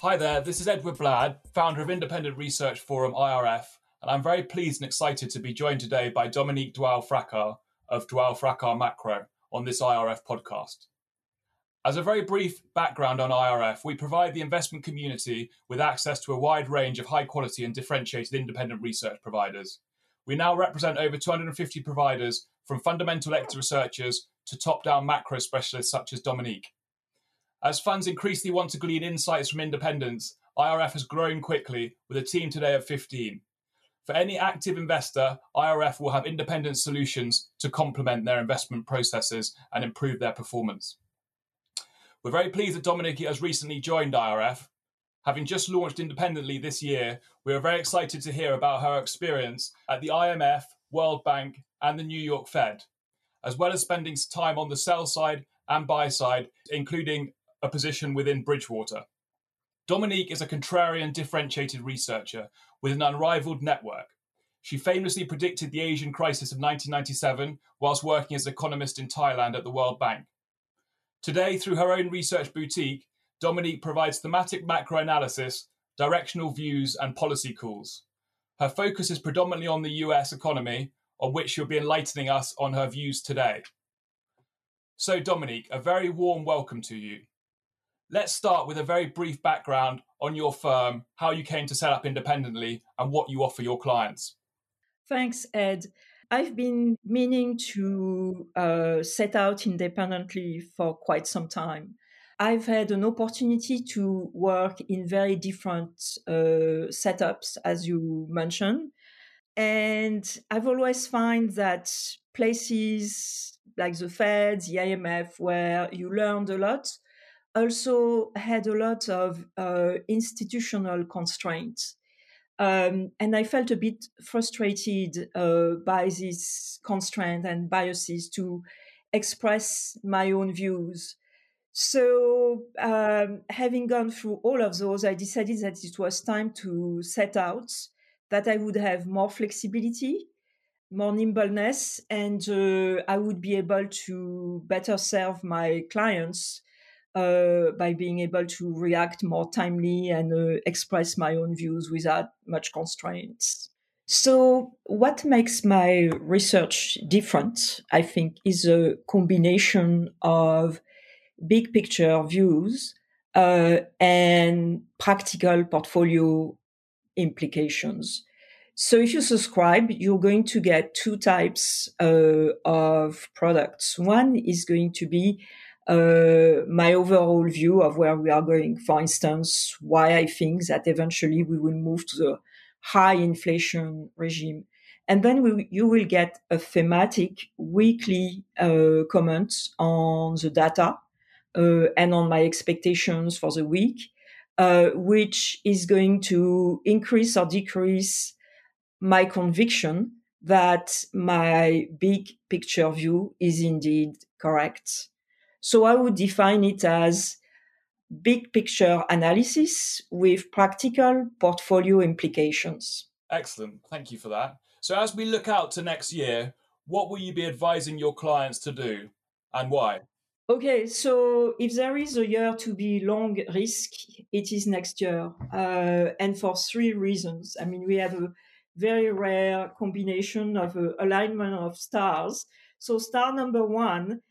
Hi there, this is Edward Blad, founder of independent research forum IRF, and I'm very pleased and excited to be joined today by Dominique Dwor-Frecaut of Dwor-Frecaut Macro on this IRF podcast. As a very brief background on IRF, we provide the investment community with access to a wide range of high quality and differentiated independent research providers. We now represent over 250 providers from fundamental equity researchers to top down macro specialists such as Dominique. As funds increasingly want to glean insights from independents, IRF has grown quickly with a team today of 15. For any active investor, IRF will have independent solutions to complement their investment processes and improve their performance. We're very pleased that Dominique has recently joined IRF. Having just launched independently this year, we are very excited to hear about her experience at the IMF, World Bank, and the New York Fed, as well as spending time on the sell side and buy side, including a position within Bridgewater. Dominique is a contrarian differentiated researcher with an unrivaled network. She famously predicted the Asian crisis of 1997 whilst working as an economist in Thailand at the World Bank. Today, through her own research boutique, Dominique provides thematic macro analysis, directional views, and policy calls. Her focus is predominantly on the US economy, on which she'll be enlightening us on her views today. So, Dominique, a very warm welcome to you. Let's start with a very brief background on your firm, how you came to set up independently, and what you offer your clients. Thanks, Ed. I've been meaning to uh, set out independently for quite some time. I've had an opportunity to work in very different uh, setups, as you mentioned. And I've always found that places like the Fed, the IMF, where you learned a lot, also had a lot of uh, institutional constraints. Um, and I felt a bit frustrated uh, by this constraint and biases to express my own views. So, um, having gone through all of those, I decided that it was time to set out that I would have more flexibility, more nimbleness, and uh, I would be able to better serve my clients uh, by being able to react more timely and uh, express my own views without much constraints. So, what makes my research different, I think, is a combination of big picture views uh, and practical portfolio implications. So, if you subscribe, you're going to get two types uh, of products. One is going to be uh, my overall view of where we are going. For instance, why I think that eventually we will move to the high inflation regime. And then we, you will get a thematic weekly uh, comment on the data uh, and on my expectations for the week, uh, which is going to increase or decrease my conviction that my big picture view is indeed correct. So I would define it as big picture analysis with practical portfolio implications. Excellent. Thank you for that. So, as we look out to next year, what will you be advising your clients to do and why? Okay, so if there is a year to be long risk, it is next year. Uh, and for three reasons. I mean, we have a very rare combination of uh, alignment of stars. So, star number one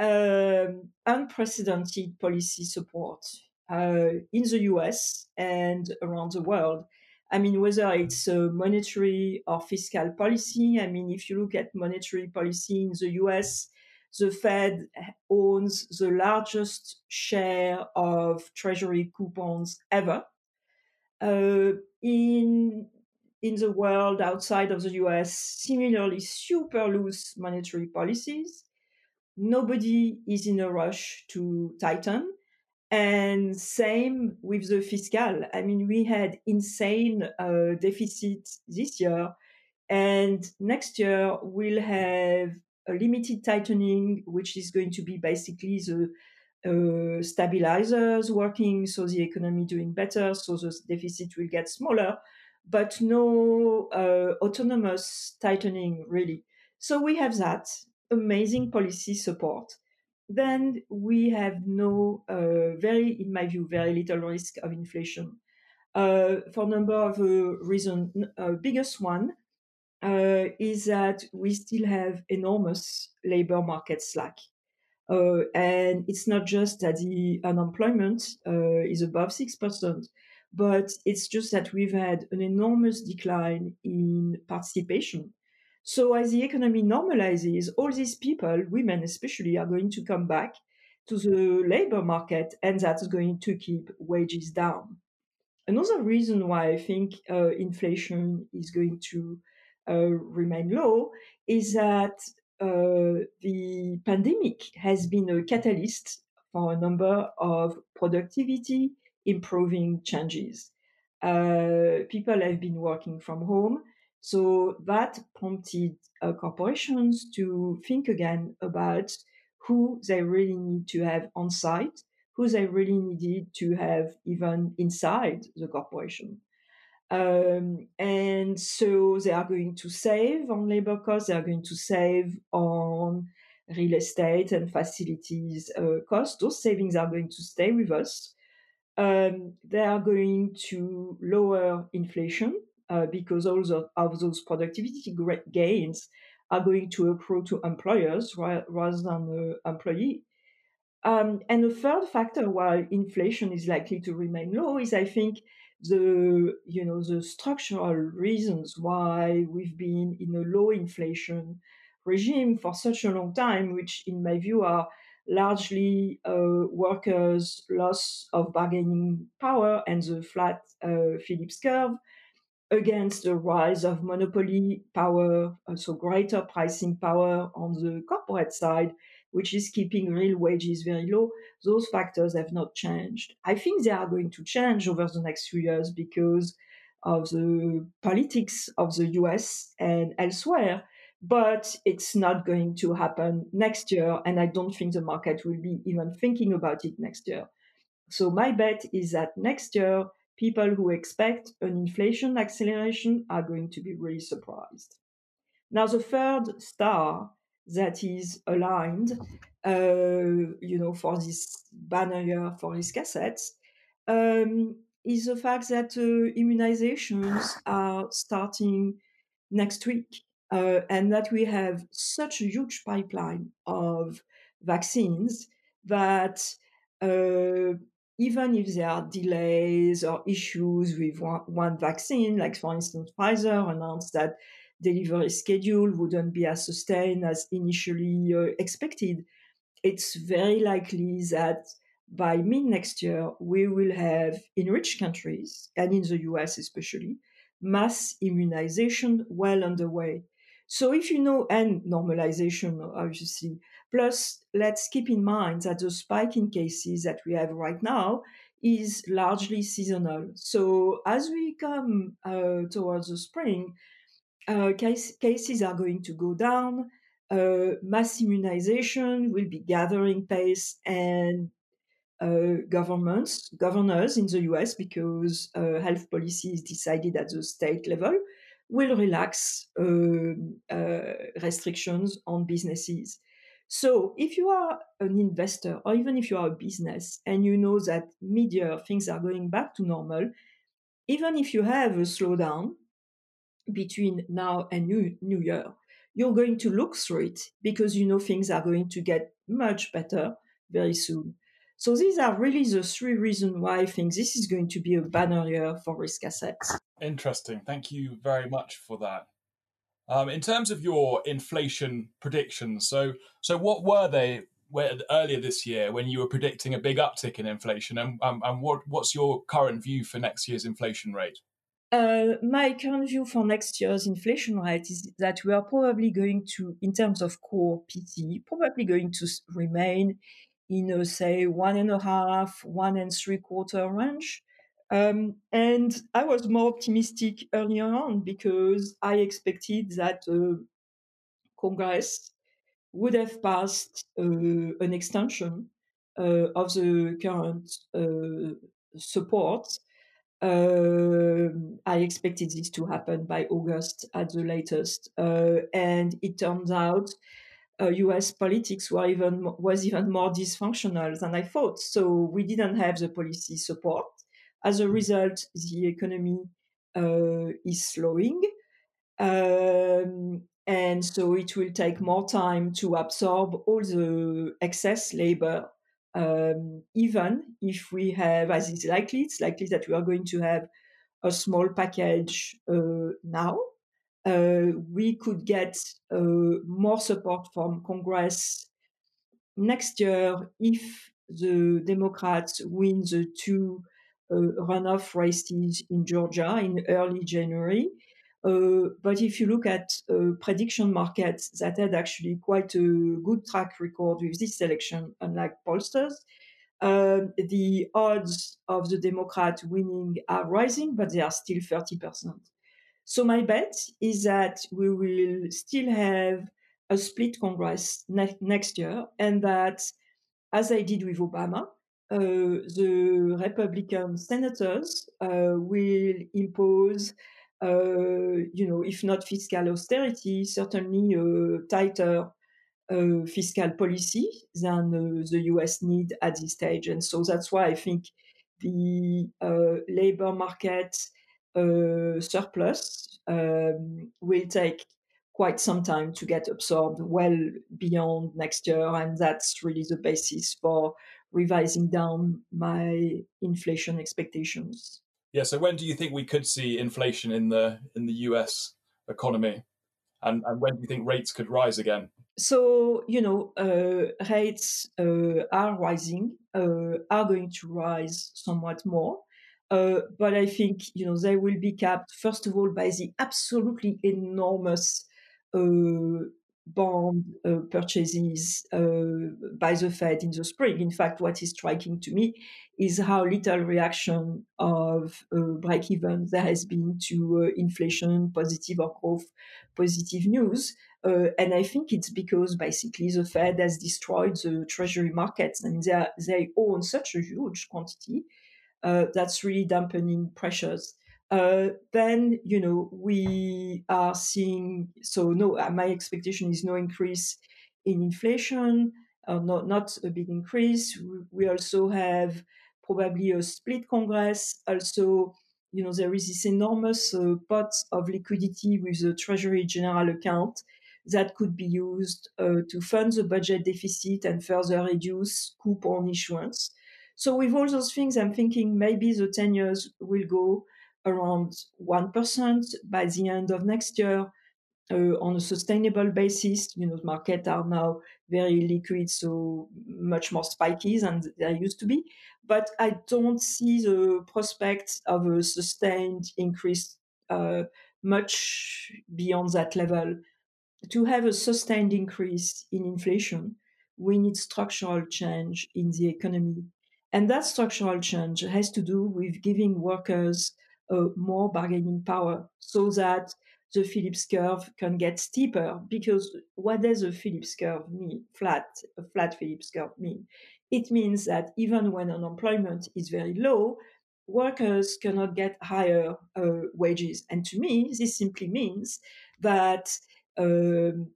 um, unprecedented policy support uh, in the US and around the world. I mean, whether it's monetary or fiscal policy. I mean, if you look at monetary policy in the US, the Fed owns the largest share of treasury coupons ever. Uh, in in the world outside of the US, similarly super loose monetary policies nobody is in a rush to tighten. And same with the fiscal. I mean, we had insane uh, deficit this year, and next year we'll have a limited tightening, which is going to be basically the uh, stabilizers working, so the economy doing better, so the deficit will get smaller, but no uh, autonomous tightening really. So we have that, amazing policy support. then we have no, uh, very, in my view, very little risk of inflation uh, for a number of uh, reasons. Uh, biggest one uh, is that we still have enormous labor market slack. And it's not just that the unemployment is above 6%, but it's just that we've had an enormous decline in participation so as the economy normalizes, all these people, women especially, are going to come back to the labor market, and that's going to keep wages down. Another reason why I think uh, inflation is going to uh, remain low is that uh, the pandemic has been a catalyst for a number of productivity improving changes. Uh, people have been working from home so that prompted uh, corporations to think again about who they really need to have on site, who they really needed to have even inside the corporation. Um, and so they are going to save on labor costs, they are going to save on real estate and facilities uh, costs. Those savings are going to stay with us. Um, they are going to lower inflation uh, because all the, of those productivity gains are going to accrue to employers rather than uh, employee. Um, and the third factor, while inflation is likely to remain low, is I think the you know the structural reasons why we've been in a low inflation regime for such a long time, which in my view are largely uh, workers' loss of bargaining power and the flat uh, Phillips curve, against the rise of monopoly power, uh, so greater pricing power on the corporate side, which is keeping real wages very low, those factors have not changed. I think they are going to change over the next few years because of the politics of the US and elsewhere, but it's not going to happen next year. And I don't think the market will be even thinking about it next year. So my bet is that next year, people who expect an inflation acceleration are going to be really surprised. Now, the third star that is aligned, uh, you know, for this banner year for risk assets, um, is the fact that uh, immunizations are starting next week, uh, and that we have such a huge pipeline of vaccines that uh, even if there are delays or issues with one, one, vaccine, like for instance, Pfizer announced that delivery schedule wouldn't be as sustained as initially uh, expected, it's very likely that by mid next year, we will have in rich countries, and in the US especially, mass immunization well underway. So if you know, and normalization, obviously, Plus, let's keep in mind that the spike in cases that we have right now is largely seasonal. So as we come uh, towards the spring, uh, case, cases are going to go down. Uh, mass immunization will be gathering pace, and uh, governments, governors in the US, because uh, health policy is decided at the state level, will relax um, uh, restrictions on businesses. So if you are an investor or even if you are a business and you know that mid-year things are going back to normal, even if you have a slowdown between now and new, new year, you're going to look through it because you know things are going to get much better very soon. So these are really the three reasons why I think this is going to be a banner year for risk assets. Interesting. Thank you very much for that. Um, in terms of your inflation predictions, so so what were they where, earlier this year when you were predicting a big uptick in inflation, and um, and what what's your current view for next year's inflation rate? Uh, my current view for next year's inflation rate is that we are probably going to, in terms of core PCE, probably going to remain in a say one and a half, one and three quarter range. Um, and I was more optimistic earlier on because I expected that uh, Congress would have passed uh, an extension uh, of the current uh, support. Um, I expected this to happen by August at the latest. Uh, and it turns out uh, U.S. politics were even was even more dysfunctional than I thought. So we didn't have the policy support. As a result, the economy uh, is slowing, um, and so it will take more time to absorb all the excess labor. Um, even if we have, as is likely, it's likely that we are going to have a small package uh, now uh, we could get uh, more support from Congress next year if the Democrats win the two runoff races in Georgia in early January. Uh, but if you look at uh, prediction markets that had actually quite a good track record with this election, unlike pollsters, um, the odds of the Democrat winning are rising, but they are still 30%. So my bet is that we will still have a split Congress ne- next year, and that, as I did with Obama, uh, the Republican senators uh, will impose, uh, you know, if not fiscal austerity, certainly tighter uh, fiscal policy than uh, the US need at this stage. And so that's why I think the uh, labor market uh, surplus um, will take quite some time to get absorbed well beyond next year. And that's really the basis for revising down my inflation expectations. Yeah. So when do you think we could see inflation in the in the US economy? And, and when do you think rates could rise again? So, you know, uh, rates uh, are rising, uh, are going to rise somewhat more. Uh, but I think you know they will be capped first of all by the absolutely enormous uh, bond uh, purchases uh, by the Fed in the spring. In fact, what is striking to me is how little reaction of uh, break even there has been to uh, inflation, positive or growth, positive news. and I think it's because basically the Fed has destroyed the treasury markets. Mean, they, are, they own such a huge quantity uh, that's really dampening pressures. Uh, then you know we are seeing so no uh, my expectation is no increase in inflation uh, not not a big increase. We also have probably a split congress. Also you know there is this enormous uh, pot of liquidity with the treasury general account that could be used uh, to fund the budget deficit and further reduce coupon issuance. So with all those things, I'm thinking maybe the 10 years will go around 1% by the end of next year uh, on a sustainable basis. You know, the market are now very liquid, so much more spiky than they used to be. But I don't see the prospect of a sustained increase uh, much beyond that level. To have a sustained increase in inflation, we need structural change in the economy and that structural change has to do with giving workers more bargaining power so that the Phillips curve can get steeper. Because what does a Phillips curve mean? Flat, a flat Phillips curve mean? It means that even when unemployment is very low, workers cannot get higher uh, wages. And to me, this simply means that um,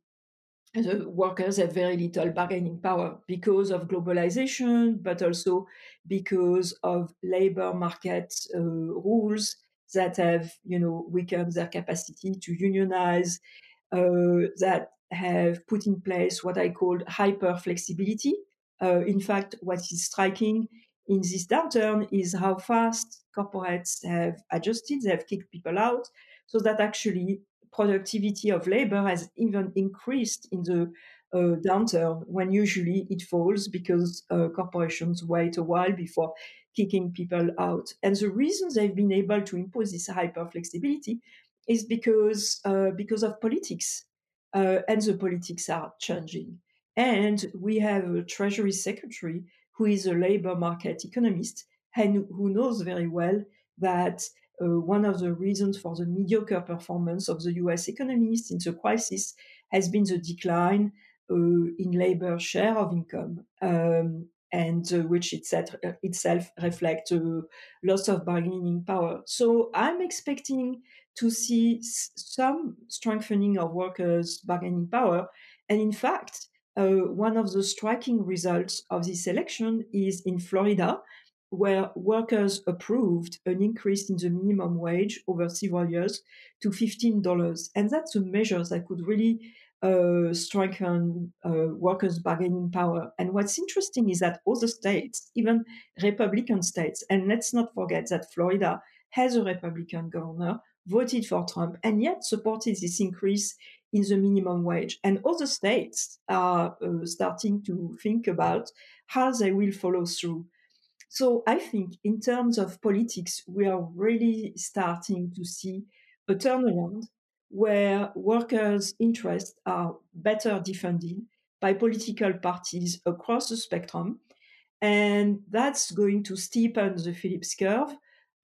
the workers have very little bargaining power because of globalization, but also because of labor market uh, rules that have, you know, weakened their capacity to unionize, uh, that have put in place what I called hyper flexibility. Uh, in fact, what is striking in this downturn is how fast corporates have adjusted, they have kicked people out, so that actually productivity of labor has even increased in the uh, downturn when usually it falls because uh, corporations wait a while before kicking people out. And the reason they've been able to impose this hyper flexibility is because uh, because of politics, uh, and the politics are changing. And we have a Treasury Secretary who is a labor market economist and who knows very well that uh, one of the reasons for the mediocre performance of the US economy since the crisis has been the decline uh, in labor share of income. Um, and uh, which itself, itself reflects a loss of bargaining power. So I'm expecting to see some strengthening of workers' bargaining power. And in fact, uh, one of the striking results of this election is in Florida, where workers approved an increase in the minimum wage over several years to $15. And that's a measure that could really uh, strengthen uh, workers' bargaining power. And what's interesting is that other states, even Republican states, and let's not forget that Florida has a Republican governor, voted for Trump, and yet supported this increase in the minimum wage. And other states are uh, starting to think about how they will follow through. So I think in terms of politics, we are really starting to see a turnaround where workers' interests are better defended by political parties across the spectrum. And that's going to steepen the Phillips curve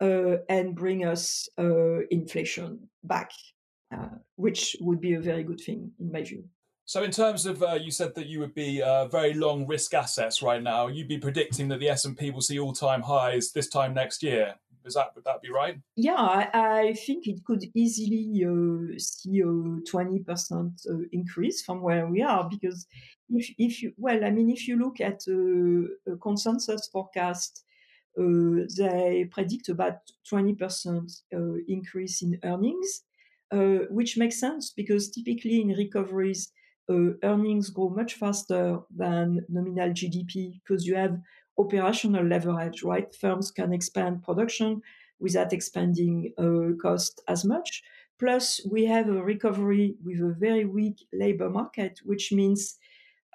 uh, and bring us uh, inflation back, uh, which would be a very good thing in my view. So, in terms of, uh, you said that you would be uh, very long risk assets right now. You'd be predicting that the S and P will see all time highs this time next year. Is that would that be right? Yeah, I, think it could easily uh, see a twenty percent uh, increase from where we are because if if you well, I mean, if you look at uh, a consensus forecast, uh, they predict about twenty percent increase in earnings, which makes sense because typically in recoveries uh, earnings grow much faster than nominal GDP because you have operational leverage, right? Firms can expand production without expanding uh, cost as much. Plus, we have a recovery with a very weak labor market, which means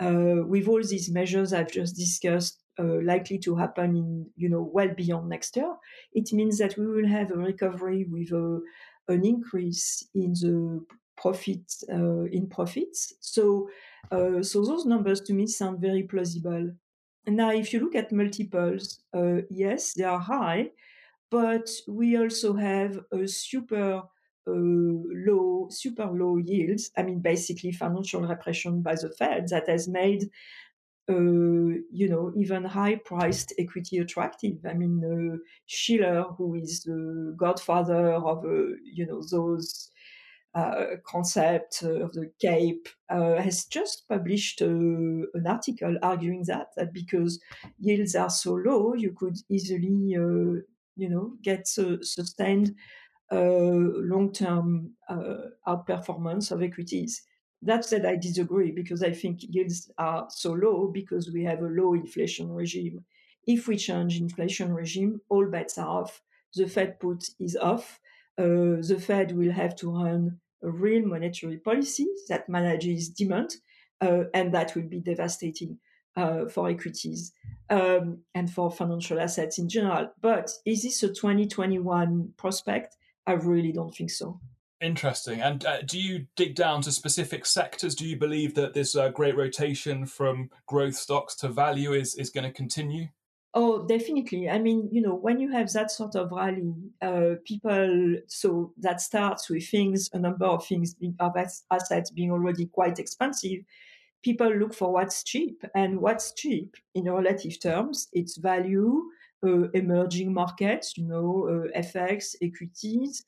uh, with all these measures I've just discussed, uh, likely to happen in you know well beyond next year, it means that we will have a recovery with a, an increase in the profit uh, in profits. So, uh, so those numbers to me sound very plausible. Now, if you look at multiples, uh, yes, they are high, but we also have a super uh, low, super low yields. I mean, basically financial repression by the Fed that has made, uh, you know, even high-priced equity attractive. I mean, uh, Shiller, who is the godfather of, you know, those uh, concept of the CAPE uh, has just published uh, an article arguing that that because yields are so low, you could easily, uh, you know, get sustained uh, long-term outperformance of equities. That said, I disagree because I think yields are so low because we have a low inflation regime. If we change inflation regime, all bets are off. The Fed put is off. The Fed will have to run a real monetary policy that manages demand, uh, and that will be devastating uh, for equities um, and for financial assets in general. But is this a 2021 prospect? I really don't think so. Interesting. And uh, do you dig down to specific sectors? Do you believe that this uh, great rotation from growth stocks to value is, is going to continue? Oh, definitely. I mean, you know, when you have that sort of rally, uh, people, so that starts with things, a number of things, being, of assets being already quite expensive. People look for what's cheap. And what's cheap in relative terms, it's value, uh, emerging markets, you know, uh, FX, equities,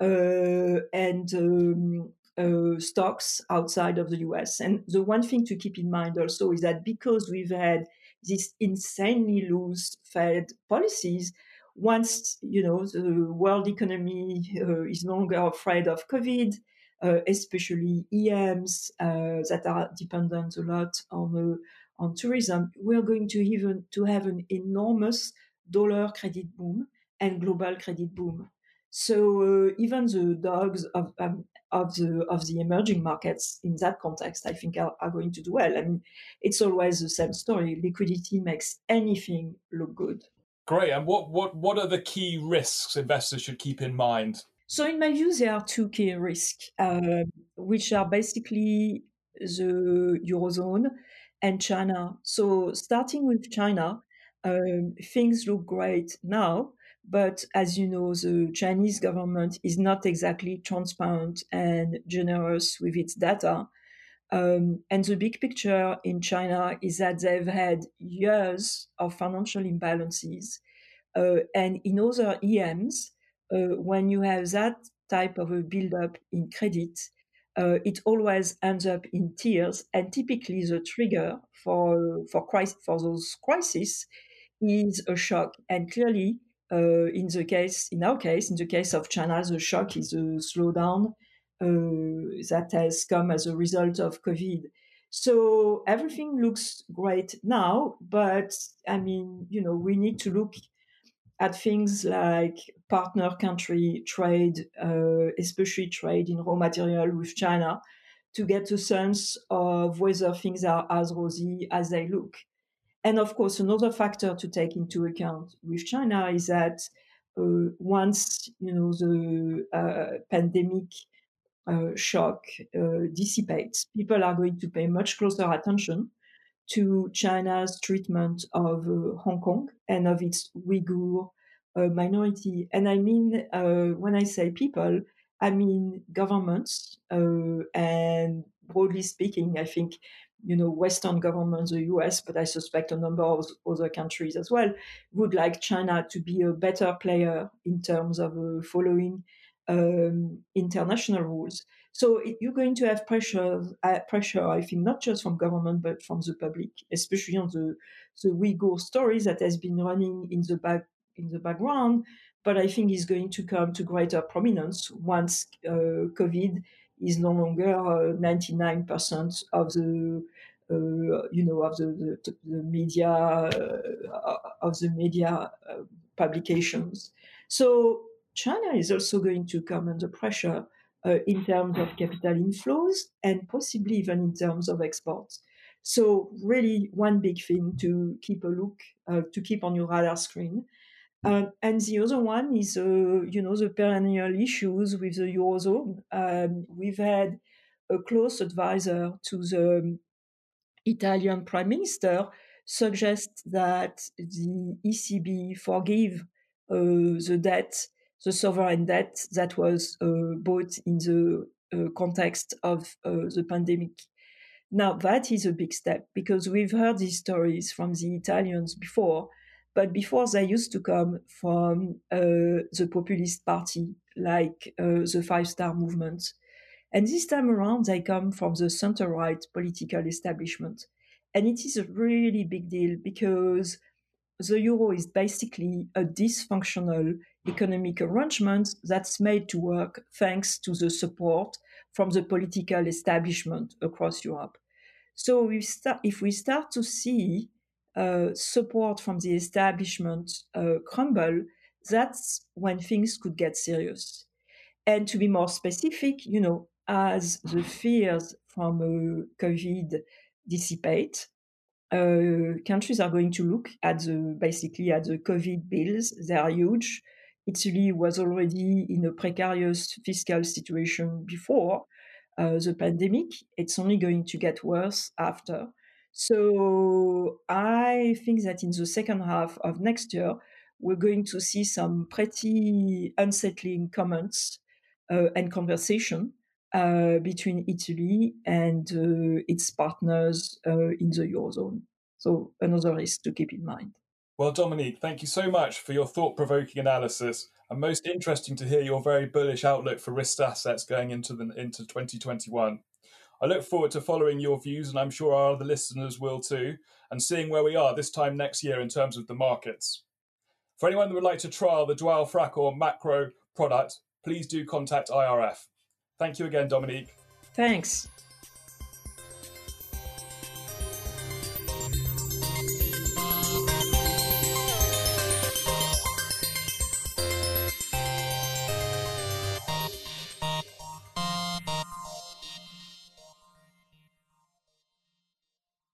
uh, and um, uh, stocks outside of the US. And the one thing to keep in mind also is that because we've had these insanely loose Fed policies, once you know the world economy uh, is no longer afraid of COVID, uh, especially EMs uh, that are dependent a lot on uh, on tourism, we're going to even to have an enormous dollar credit boom and global credit boom. So uh, even the dogs of um, of the of the emerging markets in that context, I think are, are going to do well. I mean, it's always the same story. Liquidity makes anything look good. Great. And what what what are the key risks investors should keep in mind? So, in my view, there are two key risks, uh, which are basically the eurozone and China. So, starting with China, um, things look great now, but as you know, the Chinese government is not exactly transparent and generous with its data. Um, and the big picture in China is that they've had years of financial imbalances. Uh, and in other EMs, uh, when you have that type of a buildup in credit, uh, it always ends up in tears. And typically, the trigger for for crisis, for those crises is a shock. And clearly, uh, in the case, in our case, in the case of China, the shock is a slowdown uh, that has come as a result of COVID. So everything looks great now, but I mean, you know, we need to look at things like partner country trade, uh, especially trade in raw material with China, to get a sense of whether things are as rosy as they look. And of course, another factor to take into account with China is that uh, once you know the uh, pandemic uh, shock uh, dissipates, people are going to pay much closer attention to China's treatment of uh, Hong Kong and of its Uyghur uh, minority. And I mean, when I say people, I mean governments. And broadly speaking, I think, you know, Western governments, the US, but I suspect a number of other countries as well, would like China to be a better player in terms of uh, following um, international rules. So it, you're going to have pressure, uh, pressure, I think, not just from government but from the public, especially on the the Uyghur story that has been running in the back in the background, but I think is going to come to greater prominence once uh, COVID is no longer uh, 99% of the you know of the, the, the media uh, of the media uh, publications. So China is also going to come under pressure uh, in terms of capital inflows and possibly even in terms of exports. So really, one big thing to keep a look, uh, to keep on your radar screen. Uh, and the other one is, uh, you know, the perennial issues with the eurozone. Um, we've had a close advisor to the Italian prime minister suggests that the ECB forgive uh, the debt the sovereign debt that was uh, bought in the uh, context of uh, the pandemic. Now, that is a big step because we've heard these stories from the Italians before, but before they used to come from uh, the populist party like uh, the Five Star Movement. And this time around, they come from the center right political establishment. And it is a really big deal because the euro is basically a dysfunctional economic arrangement that's made to work thanks to the support from the political establishment across Europe. So we start, if we start to see uh, support from the establishment uh, crumble, that's when things could get serious. And to be more specific, you know, as the fears from uh, COVID dissipate, uh, countries are going to look at the basically at the COVID bills. They are huge. Italy was already in a precarious fiscal situation before uh, the pandemic. It's only going to get worse after. So I think that in the second half of next year, we're going to see some pretty unsettling comments uh, and conversation uh, between Italy and uh, its partners uh, in the Eurozone. So another risk to keep in mind. Well, Dominique, thank you so much for your thought provoking analysis and most interesting to hear your very bullish outlook for risk assets going into, the, into 2021. I look forward to following your views, and I'm sure our other listeners will too, and seeing where we are this time next year in terms of the markets. For anyone that would like to trial the Dwor-Frecaut macro product, please do contact IRF. Thank you again, Dominique. Thanks.